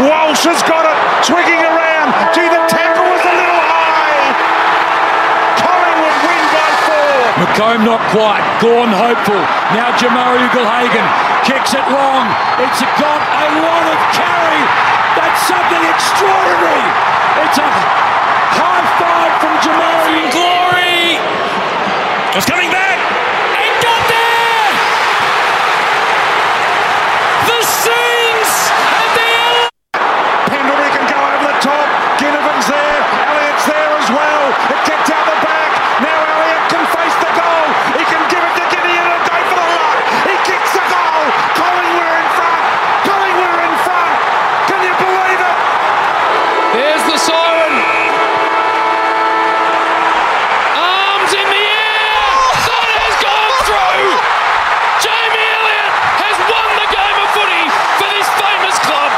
Walsh has got it, swigging around. Gee, the tackle was a little high. Collingwood win by four. McComb not quite. Gawn hopeful. Now Jamari Ugelhagen kicks it long. It's got a lot of carry. That's something extraordinary. It's a high five from Jamari. Glory! It's coming back! And got there! The scenes at the Pendlebury can go over the top. Ginnivan's there. Elliott's there as well. It kicked out the back. Now Elliott can face the goal. He can give it to Gideon and go for the lock. He kicks the goal. Collingwood are in front. Collingwood are in front. Can you believe it? There's the siren. Arms in the air. That has gone through. Jamie Elliott has won the game of footy for this famous club.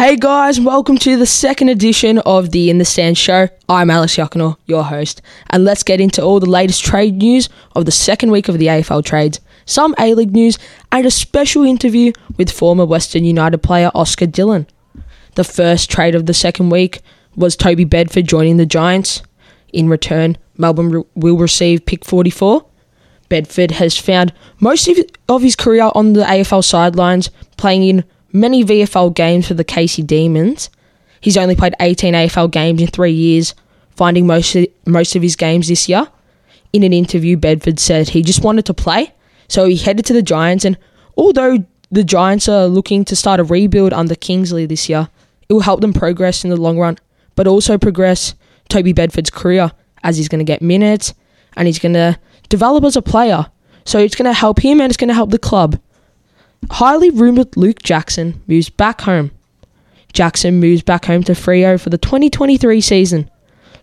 Hey guys, welcome to the second edition of the In the Stand show. I'm Alice Yakinor, your host, and let's get into all the latest trade news of the second week of the AFL trades, some A League news, and a special interview with former Western United player Oscar Dillon. The first trade of the second week was Toby Bedford joining the Giants. In return, Melbourne re- will receive pick 44. Bedford has found most of his career on the AFL sidelines, playing in many VFL games for the Casey Demons. He's only played 18 AFL games in three years, finding most of, most of his games this year. In an interview, Bedford said he just wanted to play, so he headed to the Giants. And although the Giants are looking to start a rebuild under Kingsley this year, it will help them progress in the long run, but also progress Toby Bedford's career as he's going to get minutes and he's going to develop as a player. So it's going to help him and it's going to help the club. Highly rumoured Luke Jackson moves back home. Jackson moves back home to Freo for the 2023 season.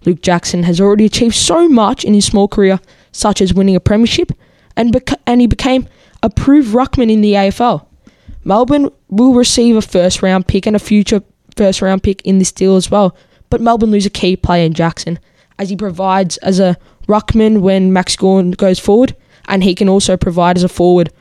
Luke Jackson has already achieved so much in his small career, such as winning a premiership, and, beca- and he became a proved ruckman in the AFL. Melbourne will receive a first round pick and a future first round pick in this deal as well, but Melbourne lose a key player in Jackson, as he provides as a ruckman when Max Gawn goes forward, and he can also provide as a forward.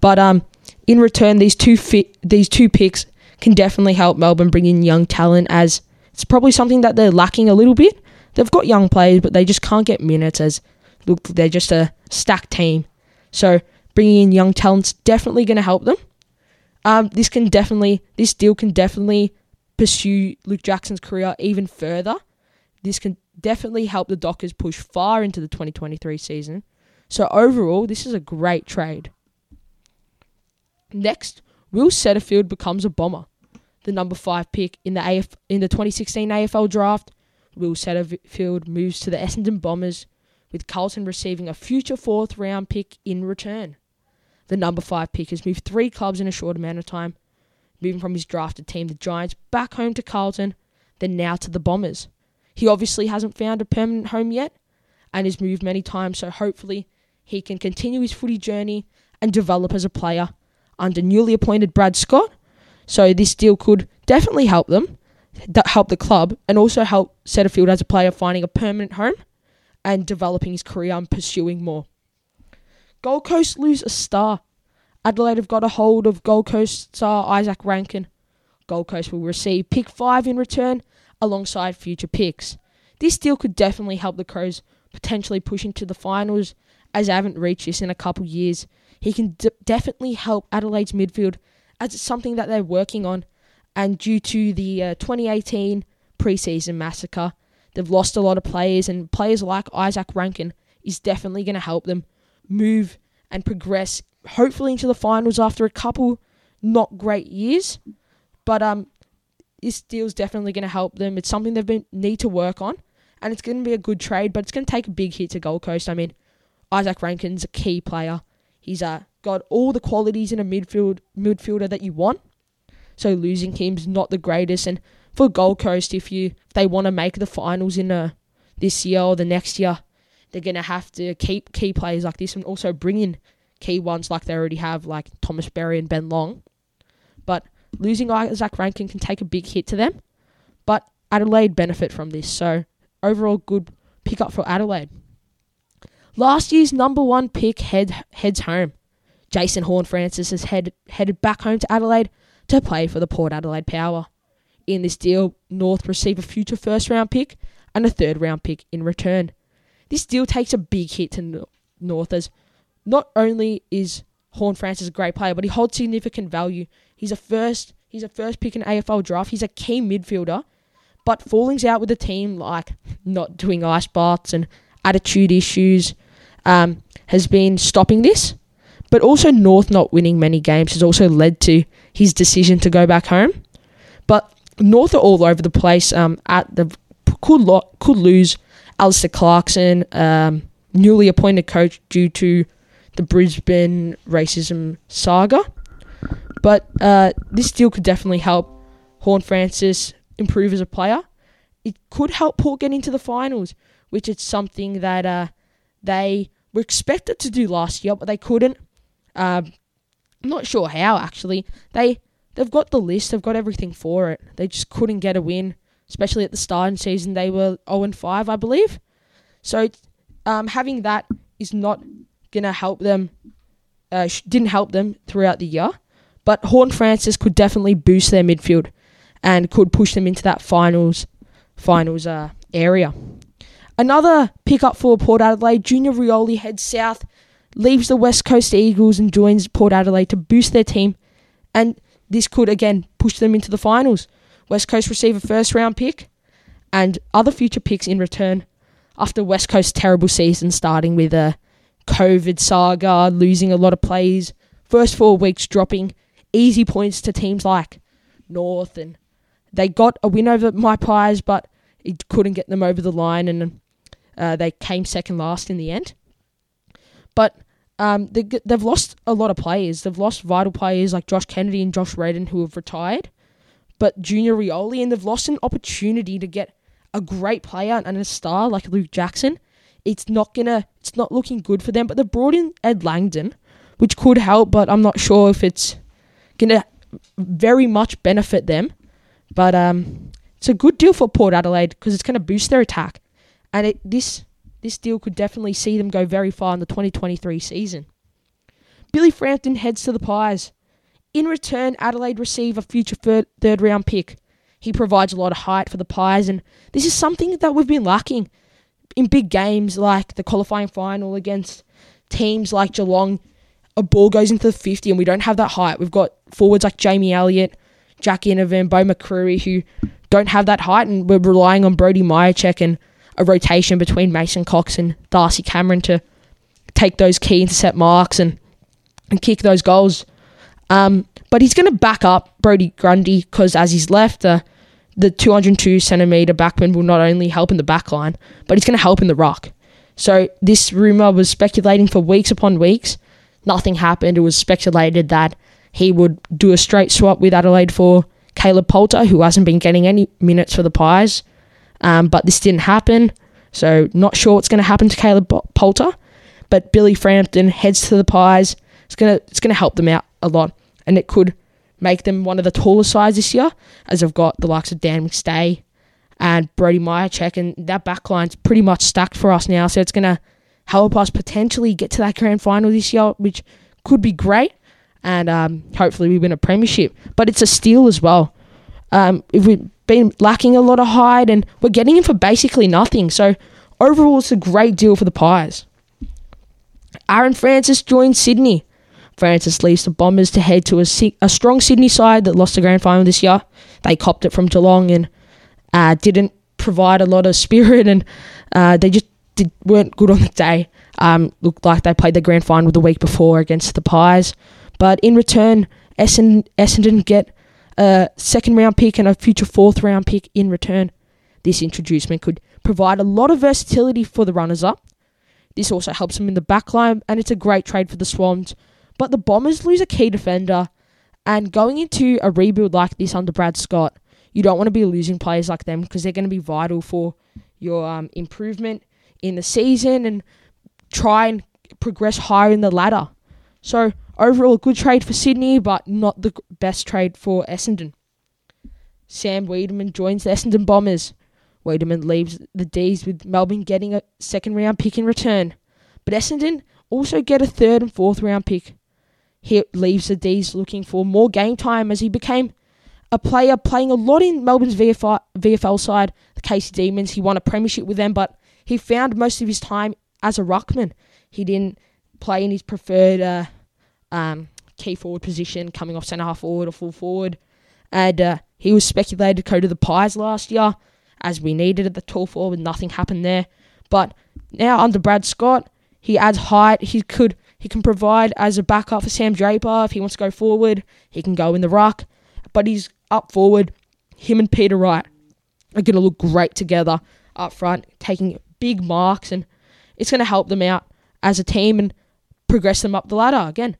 But um, in return, these two fi- these two picks can definitely help Melbourne bring in young talent, as it's probably something that they're lacking a little bit. They've got young players, but they just can't get minutes. As look, they're just a stacked team. So bringing in young talent's definitely going to help them. Um, this can definitely this deal can definitely pursue Luke Jackson's career even further. This can definitely help the Dockers push far into the 2023 season. So overall, this is a great trade. Next, Will Setterfield becomes a bomber. The number five pick in the AF in the 2016 AFL draft, Will Setterfield moves to the Essendon Bombers, with Carlton receiving a future fourth round pick in return. The number five pick has moved three clubs in a short amount of time, moving from his drafted team, the Giants, back home to Carlton, then now to the Bombers. He obviously hasn't found a permanent home yet and has moved many times, so hopefully he can continue his footy journey and develop as a player under newly appointed Brad Scott. So this deal could definitely help them, help the club, and also help Setterfield as a player finding a permanent home and developing his career and pursuing more. Gold Coast lose a star. Adelaide have got a hold of Gold Coast star Izak Rankine. Gold Coast will receive pick five in return alongside future picks. This deal could definitely help the Crows potentially push into the finals as they haven't reached this in a couple years. He can d- definitely help Adelaide's midfield as it's something that they're working on. And due to the uh, 2018 preseason massacre, they've lost a lot of players, and players like Izak Rankine is definitely going to help them move and progress, hopefully into the finals after a couple not great years. But um, this deal's definitely going to help them. It's something they've been need to work on, and it's going to be a good trade. But it's going to take a big hit to Gold Coast. I mean, Izak Rankine's a key player. He's uh, got all the qualities in a midfield midfielder that you want. So losing him's not the greatest. And for Gold Coast, if you if they want to make the finals in uh, this year or the next year, they're gonna have to keep key players like this and also bring in key ones like they already have, like Thomas Berry and Ben Long. But losing Izak Rankine can take a big hit to them. But Adelaide benefit from this, so overall good pick up for Adelaide. Last year's number one pick head heads home. Jason Horne-Francis has head, headed back home to Adelaide to play for the Port Adelaide Power. In this deal, North receive a future first round pick and a third round pick in return. This deal takes a big hit to Nor- North as not only is Horne-Francis a great player, but he holds significant value. He's a first he's a first pick in AFL draft. He's a key midfielder, but fallings out with a team like not doing ice baths and attitude issues um, has been stopping this. But also North not winning many games has also led to his decision to go back home. But North are all over the place. Um, at the could lo- could lose Alastair Clarkson, um, newly appointed coach due to the Brisbane racism saga. But uh, this deal could definitely help Horne-Francis improve as a player. It could help Port get into the finals, which is something that uh, they were expected to do last year, but they couldn't. Um, I'm not sure how actually. They they've got the list, they've got everything for it. They just couldn't get a win, especially at the start of the season. They were 0 and 5, I believe. So um, having that is not gonna help them. Uh, didn't help them throughout the year, but Horne-Francis could definitely boost their midfield and could push them into that finals finals uh, area. Another pickup for Port Adelaide, Junior Rioli heads south, leaves the West Coast Eagles and joins Port Adelaide to boost their team, and this could again push them into the finals. West Coast receive a first round pick and other future picks in return after West Coast's terrible season starting with a COVID saga, losing a lot of plays, first four weeks dropping easy points to teams like North, and they got a win over my Pies, but it couldn't get them over the line, and uh, they came second last in the end. But um, they, they've lost a lot of players. They've lost vital players like Josh Kennedy and Josh Redden who have retired. But Junior Rioli, and they've lost an opportunity to get a great player and a star like Luke Jackson. It's not gonna, it's not looking good for them. But they've brought in Ed Langdon, which could help, but I'm not sure if it's gonna very much benefit them. But um, it's a good deal for Port Adelaide because it's gonna boost their attack, and it this this deal could definitely see them go very far in the 2023 season. Billy Frampton heads to the Pies. In return, Adelaide receive a future third, third round pick. He provides a lot of height for the Pies, and this is something that we've been lacking in big games like the qualifying final against teams like Geelong. A ball goes into the 50, and we don't have that height. We've got forwards like Jamie Elliott, Jack Ginnivan, Beau McCreery who don't have that height, and we're relying on Brody Mihocek and a rotation between Mason Cox and Darcy Cameron to take those key intercept marks and and kick those goals. Um, but he's going to back up Brodie Grundy because as he's left, uh, the 202 centimeter backman will not only help in the back line, but he's going to help in the rock. So this rumor was speculating for weeks upon weeks. Nothing happened. It was speculated that he would do a straight swap with Adelaide for Caleb Poulter, who hasn't been getting any minutes for the Pies. Um, but this didn't happen. So not sure what's going to happen to Caleb Poulter. But Billy Frampton heads to the Pies. It's gonna it's gonna help them out a lot, and it could make them one of the taller sides this year, as I've got the likes of Dan McStay and Brody Mihocek, and that backline's pretty much stacked for us now. So it's gonna help us potentially get to that grand final this year, which could be great, and um, hopefully we win a premiership. But it's a steal as well. Um, if we've been lacking a lot of height, and we're getting him for basically nothing. So overall, it's a great deal for the Pies. Aaron Francis joins Sydney. Francis leaves the Bombers to head to a, a strong Sydney side that lost the grand final this year. They copped it from Geelong and uh, didn't provide a lot of spirit, and uh, they just did, weren't good on the day. Um, looked like they played the grand final the week before against the Pies, but in return, Essen- Essendon get a second round pick and a future fourth round pick in return. This introducement could provide a lot of versatility for the runners up. This also helps them in the back line, and it's a great trade for the Swans. But the Bombers lose a key defender, and going into a rebuild like this under Brad Scott, you don't want to be losing players like them because they're going to be vital for your um, improvement in the season and try and progress higher in the ladder. So overall, a good trade for Sydney, but not the best trade for Essendon. Sam Weideman joins the Essendon Bombers. Weideman leaves the D's with Melbourne getting a second round pick in return. But Essendon also get a third and fourth round pick. He leaves the D's looking for more game time as he became a player playing a lot in Melbourne's VFL side, the Casey Demons. He won a premiership with them, but he found most of his time as a ruckman. He didn't play in his preferred uh, um, key forward position, coming off centre half forward or full forward. And uh, he was speculated to go to the Pies last year, as we needed at the tall forward. Nothing happened there. But now under Brad Scott, he adds height. He could he can provide as a backup for Sam Draper if he wants to go forward. He can go in the ruck, but he's up forward. Him and Peter Wright are going to look great together up front, taking big marks, and it's going to help them out as a team and progress them up the ladder again.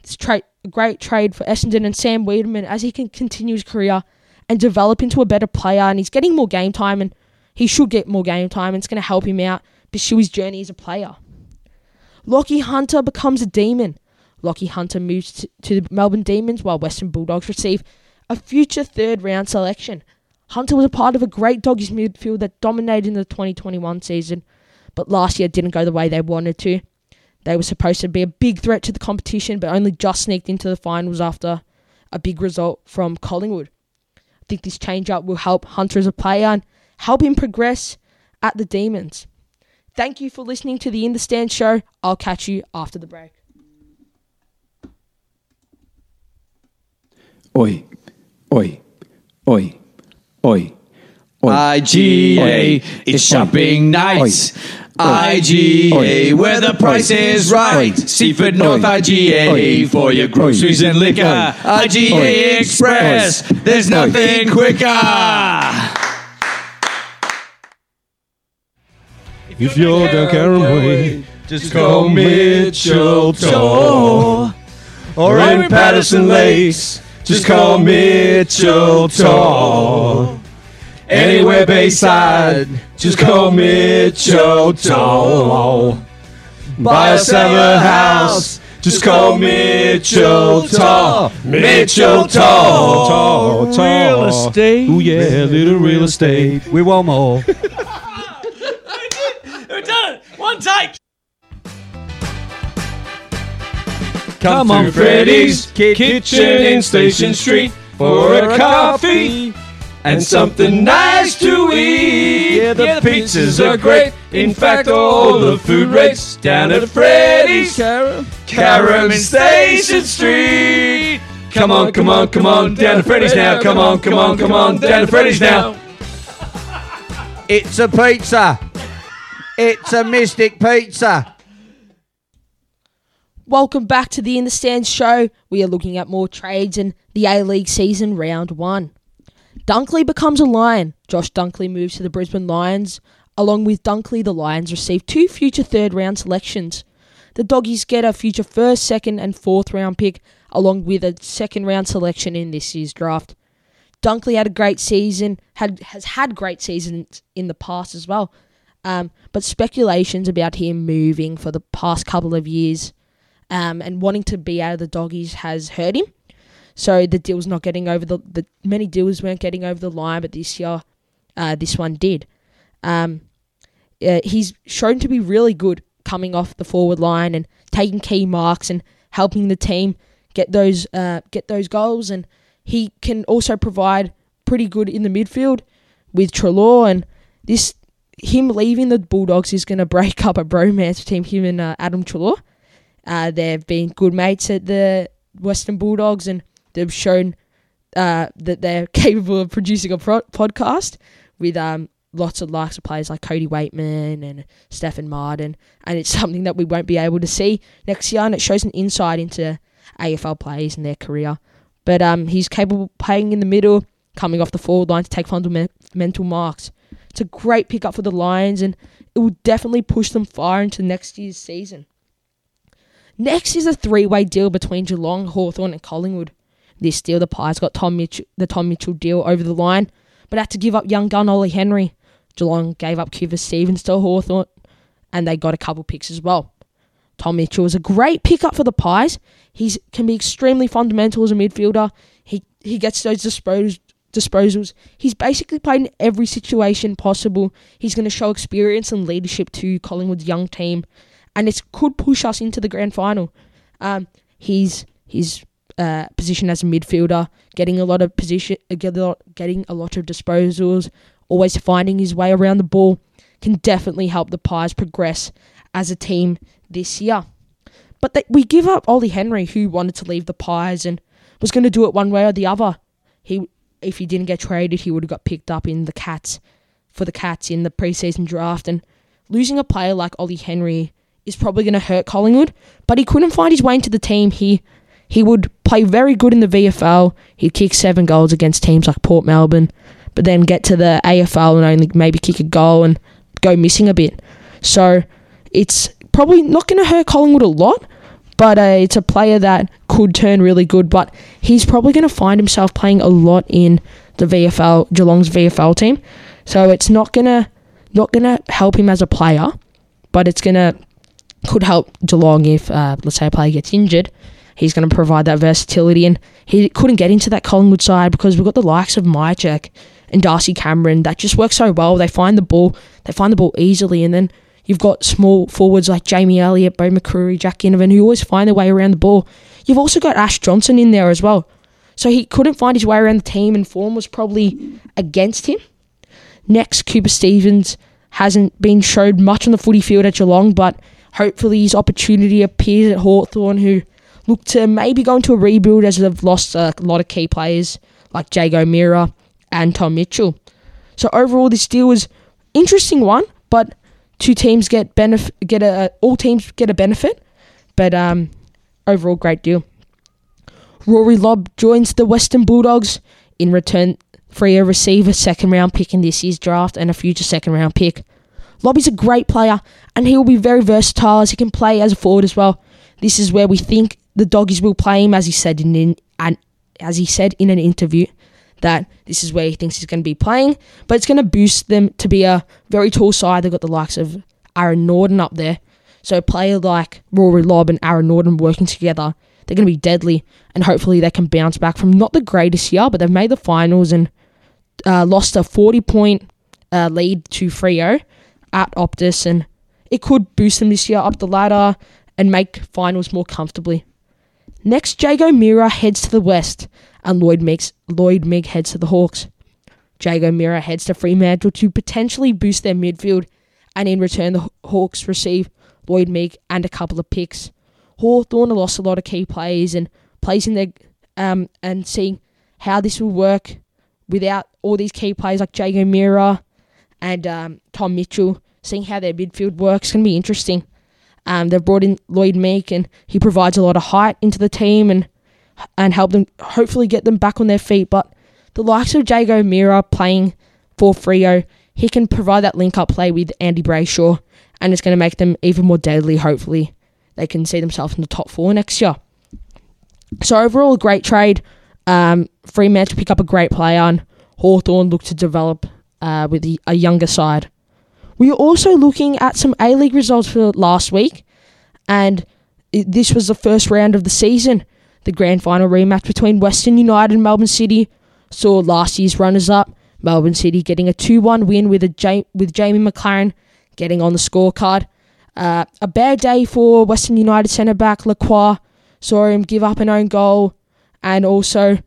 It's tra- a great trade for Essendon and Sam Weideman as he can continue his career and develop into a better player. And he's getting more game time, and he should get more game time. And it's going to help him out pursue his journey as a player. Lachie Hunter becomes a demon. Lachie Hunter moves to, to the Melbourne Demons while Western Bulldogs receive a future third round selection. Hunter was a part of a great Doggies midfield that dominated in the 2021 season, but last year didn't go the way they wanted to. They were supposed to be a big threat to the competition, but only just sneaked into the finals after a big result from Collingwood. I think this change up will help Hunter as a player and help him progress at the Demons. Thank you for listening to the In the Stand show. I'll catch you after the break. Oi, oi, oi, oi. IGA is shopping nights. IGA, where the price is right. Seaford North IGA for your groceries and liquor. IGA Express, there's nothing quicker. If you're down Caramway, just call Mitchell Tor. Or in Patterson Lakes, just call Mitchell Tor. Anywhere Bayside, just call Mitchell Tor. Buy or sell a house, just call Mitchell Tor. Mitchell Tor. Real estate. Ooh yeah, little real estate. We want more. We're done. it. One dike. Come on, Freddy's Kitchen in Station Street for a coffee and something nice to eat. Yeah, the pizzas are great. In fact, all the food rates down at Freddy's Caram Station Street. Come on, come on, come on, down to Freddy's now. Come on, come on, come on, down to Freddy's now. It's a pizza. It's a Mystic Pizza. Welcome back to the In the Stands show. We are looking at more trades in the A League season round one. Dunkley becomes a Lion. Josh Dunkley moves to the Brisbane Lions. Along with Dunkley, the Lions receive two future third round selections. The Doggies get a future first, second, and fourth round pick, along with a second round selection in this year's draft. Dunkley had a great season, had has had great seasons in the past as well. Um, but speculations about him moving for the past couple of years um, and wanting to be out of the doggies has hurt him. So the deal's not getting over the, the many deals weren't getting over the line, but this year, uh, this one did. Um, uh, he's shown to be really good coming off the forward line and taking key marks and helping the team get those uh, get those goals. And he can also provide pretty good in the midfield with Treloar and this him leaving the Bulldogs is going to break up a bromance between him and uh, Adam Treloar. Uh, they've been good mates at the Western Bulldogs, and they've shown uh, that they're capable of producing a pro- podcast with um, lots of likes of players like Cody Weightman and Stefan Martin, and it's something that we won't be able to see next year, and it shows an insight into AFL players and their career. But um, he's capable of playing in the middle, coming off the forward line to take fundamental marks. It's a great pickup for the Lions, and it will definitely push them far into next year's season. Next is a three-way deal between Geelong, Hawthorn, and Collingwood. This deal, the Pies got Tom the Tom Mitchell deal over the line, but had to give up young gun Ollie Henry. Geelong gave up Kivers Stevens to Hawthorn, and they got a couple picks as well. Tom Mitchell is a great pickup for the Pies. He can be extremely fundamental as a midfielder. He he gets those dispos- disposals. He's basically played in every situation possible. He's going to show experience and leadership to Collingwood's young team, and it could push us into the grand final. Um, he's he's uh, position as a midfielder, getting a lot of position, uh, getting a lot of disposals, always finding his way around the ball, can definitely help the Pies progress as a team this year. But they, we give up Ollie Henry, who wanted to leave the Pies and was going to do it one way or the other. He, if he didn't get traded, he would have got picked up in the Cats for the Cats in the preseason draft. And losing a player like Ollie Henry is probably going to hurt Collingwood. But he couldn't find his way into the team. He he would play very good in the VFL. He'd kick seven goals against teams like Port Melbourne, but then get to the AFL and only maybe kick a goal and go missing a bit. So it's probably not going to hurt Collingwood a lot, but uh, it's a player that could turn really good. But he's probably going to find himself playing a lot in the VFL, Geelong's VFL team. So it's not gonna not gonna help him as a player, but it's gonna could help Geelong if uh, let's say a player gets injured. He's going to provide that versatility, and he couldn't get into that Collingwood side because we've got the likes of Mihocek and Darcy Cameron that just work so well. They find the ball, they find the ball easily, and then you've got small forwards like Jamie Elliott, Beau McCreery, Jack Ginnivan who always find their way around the ball. You've also got Ash Johnson in there as well, so he couldn't find his way around the team, and form was probably against him. Next, Cooper Stevens hasn't been showed much on the footy field at Geelong, but hopefully his opportunity appears at Hawthorn, who look to maybe go into a rebuild as they've lost a lot of key players like Jaeger O'Meara and Tom Mitchell. So overall, this deal was interesting one, but two teams get benefit, get a all teams get a benefit, but um, overall great deal. Rory Lobb joins the Western Bulldogs in return. Receive a second round pick in this year's draft and a future second round pick. Lobby's a great player and he will be very versatile as he can play as a forward as well. This is where we think the doggies will play him, as he said in, an, as he said in an interview that this is where he thinks he's going to be playing. But it's going to boost them to be a very tall side. They've got the likes of Aaron Naughton up there, so a player like Rory Lobb and Aaron Naughton working together, they're going to be deadly. And hopefully they can bounce back from not the greatest year, but they've made the finals and uh, lost a 40 point uh, lead to Freo at Optus, and it could boost them this year up the ladder and make finals more comfortably. Next, Jaeger O'Meara heads to the west, and Lloyd Miggs, Lloyd heads to the Hawks. Jaeger O'Meara heads to Fremantle to potentially boost their midfield, and in return, the Hawks receive Lloyd Mig and a couple of picks. Hawthorn lost a lot of key players and placing their um and seeing how this will work without all these key players like Jaeger O'Meara and um, Tom Mitchell, seeing how their midfield works can be interesting. Um, they've brought in Lloyd Meek, and he provides a lot of height into the team and and help them hopefully get them back on their feet. But the likes of Jaeger O'Meara playing for Freo, he can provide that link up play with Andy Brayshaw, and it's going to make them even more deadly. Hopefully, they can see themselves in the top four next year. So overall, a great trade. Um, Fremantle pick up a great player, and Hawthorn look to develop uh, with the, a younger side. We are also looking at some A League results for last week, and this was the first round of the season. The grand final rematch between Western United and Melbourne City saw last year's runners up, Melbourne City getting a 2 1 win with, a J- with Jamie Maclaren getting on the scorecard. Uh, a bad day for Western United centre back Lacroix. Saw him give up an own goal and also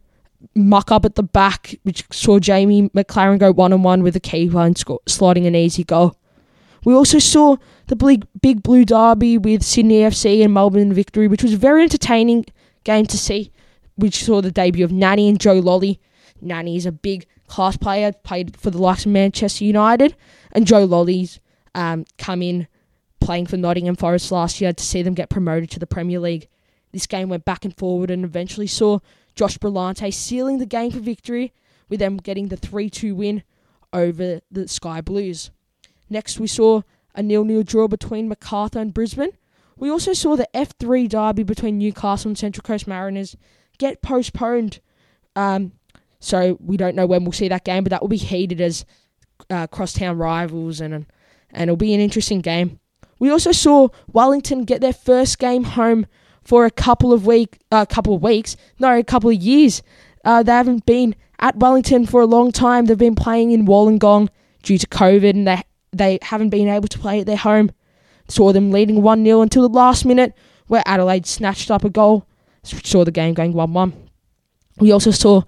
muck up at the back, which saw Jamie Maclaren go one on one with the keeper and score, slotting an easy goal. We also saw the big, big blue derby with Sydney FC and Melbourne Victory, which was a very entertaining game to see, which saw the debut of Nani and Joe Lolley. Nani is a big class player, played for the likes of Manchester United, and Joe Lolley's um, come in playing for Nottingham Forest last year to see them get promoted to the Premier League. This game went back and forward and eventually saw Josh Brillante sealing the game for victory, with them getting the 3 2 win over the Sky Blues. Next, we saw a nil nil draw between Macarthur and Brisbane. We also saw the F3 derby between Newcastle and Central Coast Mariners get postponed. Um, so we don't know when we'll see that game, but that will be heated as uh, crosstown rivals, and and it'll be an interesting game. We also saw Wellington get their first game home for a couple of week, a uh, couple of weeks, no, a couple of years. Uh, they haven't been at Wellington for a long time. They've been playing in Wollongong due to COVID, and they they haven't been able to play at their home. Saw them leading one 0 until the last minute, where Adelaide snatched up a goal saw the game going 1 1. We also saw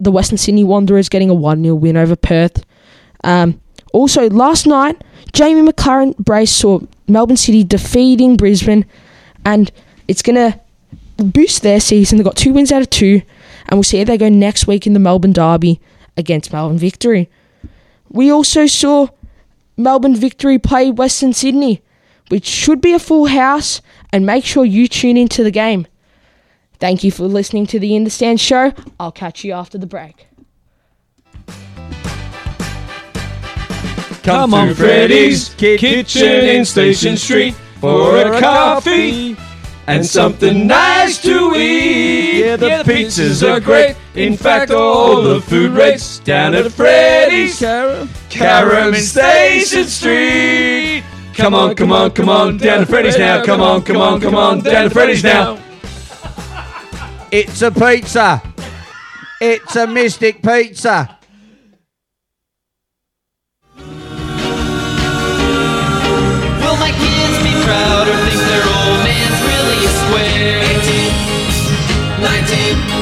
the Western Sydney Wanderers getting a 1 0 win over Perth. Um, also, last night, Jamie Maclaren Brace saw Melbourne City defeating Brisbane, and it's going to boost their season. They've got two wins out of two, and we'll see how they go next week in the Melbourne Derby against Melbourne Victory. We also saw Melbourne Victory play Western Sydney, which should be a full house, and make sure you tune into the game. Thank you for listening to the Understand Show. I'll catch you after the break. Come on, Freddy's Kitchen in Station Street for a coffee and something nice to eat. Yeah, the pizzas are great. In fact, all the food rates down at Freddy's Caram Station Street. Come on, come on, come on, down to Freddy's now. Come on, come on, come on, down to Freddy's now. It's a pizza. It's a Mystic Pizza. Will my kids be proud or think their old man's really a square? 18, 19,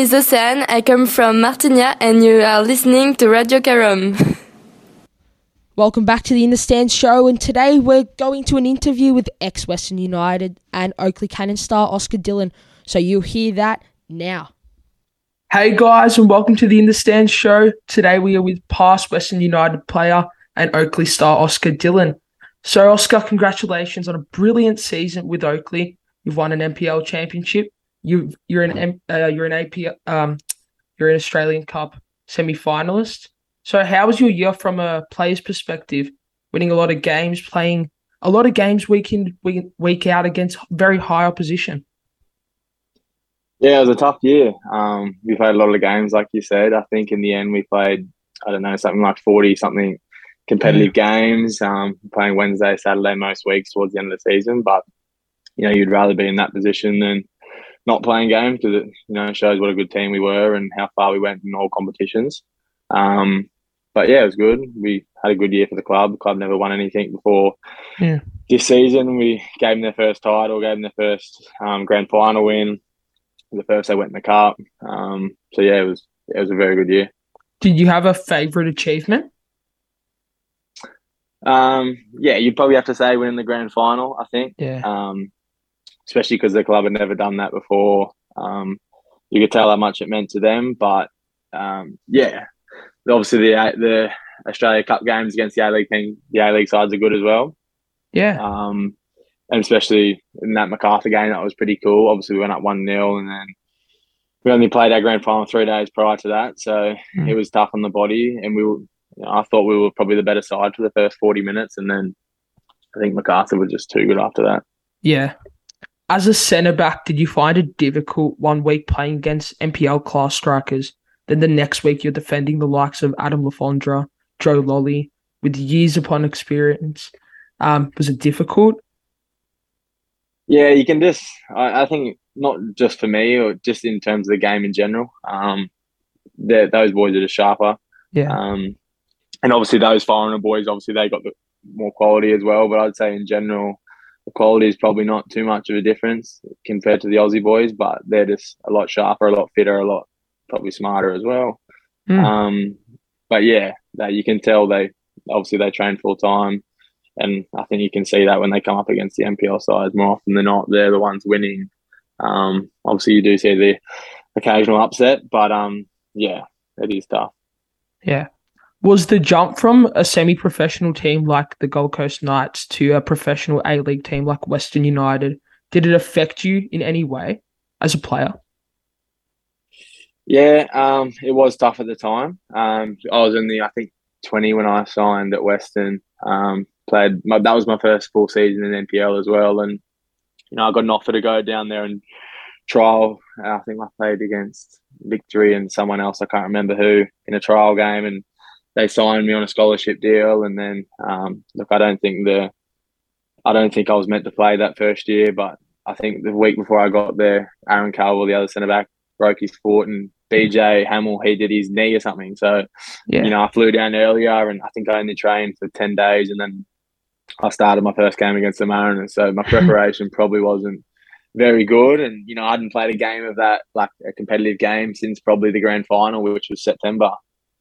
is Oceane. I come from Martigna and you are listening to Radio Carom. Welcome back to the Understand Show, and today we're going to an interview with ex Western United and Oakleigh Cannon star Oscar Dillon. So you'll hear that now. Hey guys, and welcome to the Understand Show. Today we are with past Western United player and Oakleigh star Oscar Dillon. So, Oscar, congratulations on a brilliant season with Oakleigh. You've won an NPL championship. You you're an uh, you're an AP um you're an Australian Cup semi finalist. So, how was your year from a player's perspective? Winning a lot of games, playing a lot of games week in week, week out against very high opposition. Yeah, it was a tough year. Um, we played a lot of games, like you said. I think in the end we played, I don't know, something like forty something competitive games. Um, playing Wednesday, Saturday most weeks towards the end of the season, but you know you'd rather be in that position than not playing games because it you know shows what a good team we were and how far we went in all competitions. Um, but yeah, it was good. We had a good year for the club. The club never won anything before Yeah. this season. We gave them their first title, gave them their first um, grand final win. The first they went in the cup. Um, so yeah, it was it was a very good year. Did you have a favorite achievement? Um, yeah, you'd probably have to say winning the grand final. I think. Yeah. Um, especially because the club had never done that before. Um, you could tell how much it meant to them. But um, yeah, obviously the the Australia Cup games against the A League team, the A League sides are good as well. Yeah. Um, and especially in that Macarthur game, that was pretty cool. Obviously, we went up one 0 and then we only played our grand final three days prior to that, so Mm. it was tough on the body. And we, were, you know, I thought we were probably the better side for the first forty minutes, and then I think Macarthur was just too good after that. Yeah. As a centre back, did you find it difficult one week playing against NPL class strikers? Then the next week you're defending the likes of Adam Le Fondre, Joe Lolley, with years upon experience. Um, was it difficult? Yeah, you can just. I, I think not just for me, or just in terms of the game in general. Um, those boys are just sharper. Yeah. Um, and obviously those foreigner boys, obviously they got the more quality as well. But I'd say in general, the quality is probably not too much of a difference compared to the Aussie boys. But they're just a lot sharper, a lot fitter, a lot probably smarter as well. Mm. Um, but yeah, that you can tell they obviously they train full time, and I think you can see that when they come up against the NPL sides more often than not, they're the ones winning. Um, obviously you do see the occasional upset, but um, yeah, it is tough. Yeah. Was the jump from a semi-professional team like the Gold Coast Knights to a professional A League team like Western United? Did it affect you in any way as a player? Yeah, um, it was tough at the time. Um, I was in the I think twenty when I signed at Western. Um, played my, that was my first full season in NPL as well, and you know I got an offer to go down there and trial. I think I played against Victory and someone else I can't remember who in a trial game, and they signed me on a scholarship deal. And then um, look, I don't think the I don't think I was meant to play that first year, but I think the week before I got there, Aaron Calver, the other centre back, broke his foot, and BJ Hamill he did his knee or something. So Yeah. you know, I flew down earlier, and I think I only trained for ten days, and then I started my first game against the Mariners. So my preparation probably wasn't very good, and you know, I hadn't played a game of that like a competitive game since probably the grand final, which was September.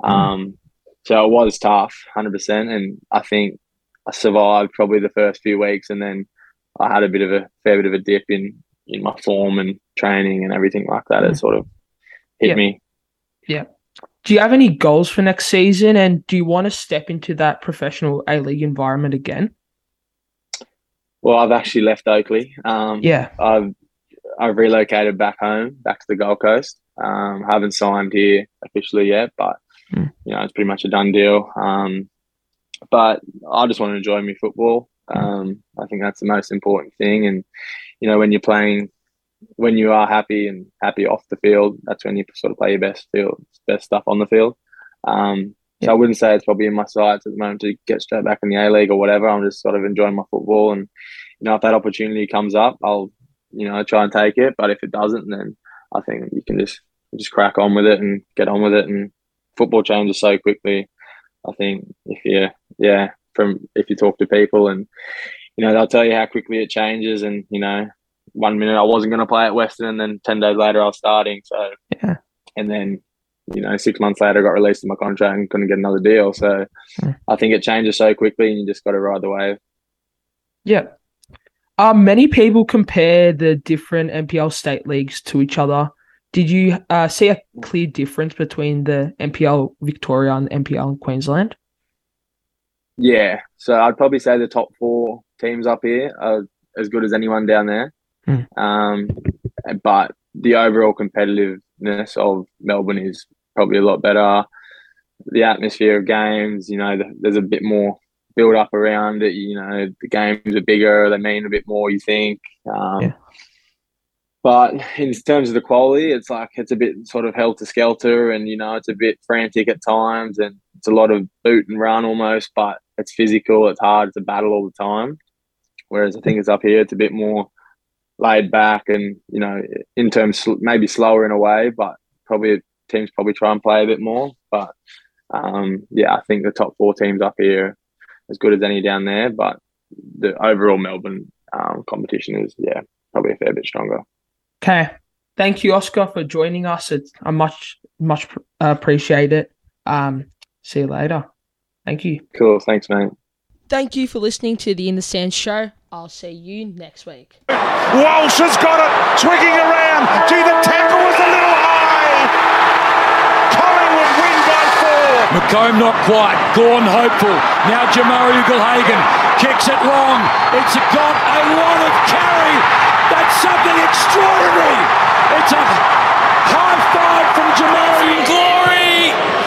Um, so it was tough, hundred percent, and I think I survived probably the first few weeks, and then I had a bit of a fair bit of a dip in in my form and training and everything like that. It sort of hit Yeah. me. Yeah. Do you have any goals for next season, and do you want to step into that professional A League environment again? Well, I've actually left Oakleigh. Um, Yeah. I've I've relocated back home, back to the Gold Coast. Um, haven't signed here officially yet, but Hmm. you know it's pretty much a done deal. Um, but I just want to enjoy my football. Um, I think that's the most important thing. And you know when you're playing, when you are happy and happy off the field, that's when you sort of play your best field, best stuff on the field. Um, so I wouldn't say it's probably in my sights at the moment to get straight back in the A League or whatever. I'm just sort of enjoying my football, and you know if that opportunity comes up, I'll you know try and take it. But if it doesn't, then I think you can just just crack on with it and get on with it. And football changes so quickly. I think if you yeah from if you talk to people and you know they'll tell you how quickly it changes, and you know one minute I wasn't going to play at Western, and then ten days later I was starting. So Yeah. and then you know six months later I got released in my contract and couldn't get another deal. So I think it changes so quickly, and you just got to ride the wave. Yeah. Uh, many people compare the different NPL state leagues to each other. Did you uh, see a clear difference between the NPL Victoria and NPL in Queensland? Yeah, so I'd probably say the top four teams up here are as good as anyone down there. Hmm. Um, but the overall competitiveness of Melbourne is probably a lot better. The atmosphere of games, you know, th- there's a bit more build up around it. You know, the games are bigger; they mean a bit more. You think. Um, Yeah. But in terms of the quality, it's like it's a bit sort of helter skelter, and you know, it's a bit frantic at times, and it's a lot of boot and run almost. But it's physical; it's hard. It's a battle all the time. Whereas I think it's up here; it's a bit more laid back, and you know, in terms maybe slower in a way, but probably teams probably try and play a bit more. But um, yeah, I think the top four teams up here as good as any down there. But the overall Melbourne um, competition is yeah probably a fair bit stronger. Okay. Thank you, Oscar, for joining us. It's I much much uh, appreciate it. Um, see you later. Thank you. Cool. Thanks, mate. Thank you for listening to the In the Sand show. I'll see you next week. Walsh has got it, twigging around. Gee, the tackle was a little high. Collingwood win by four. McComb not quite. Gorn hopeful. Now Jamari Ugelhagen kicks it long. It's got a lot of carry. That's something extraordinary. It's a high five from Jamari. Glory!